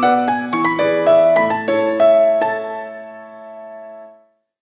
Bye.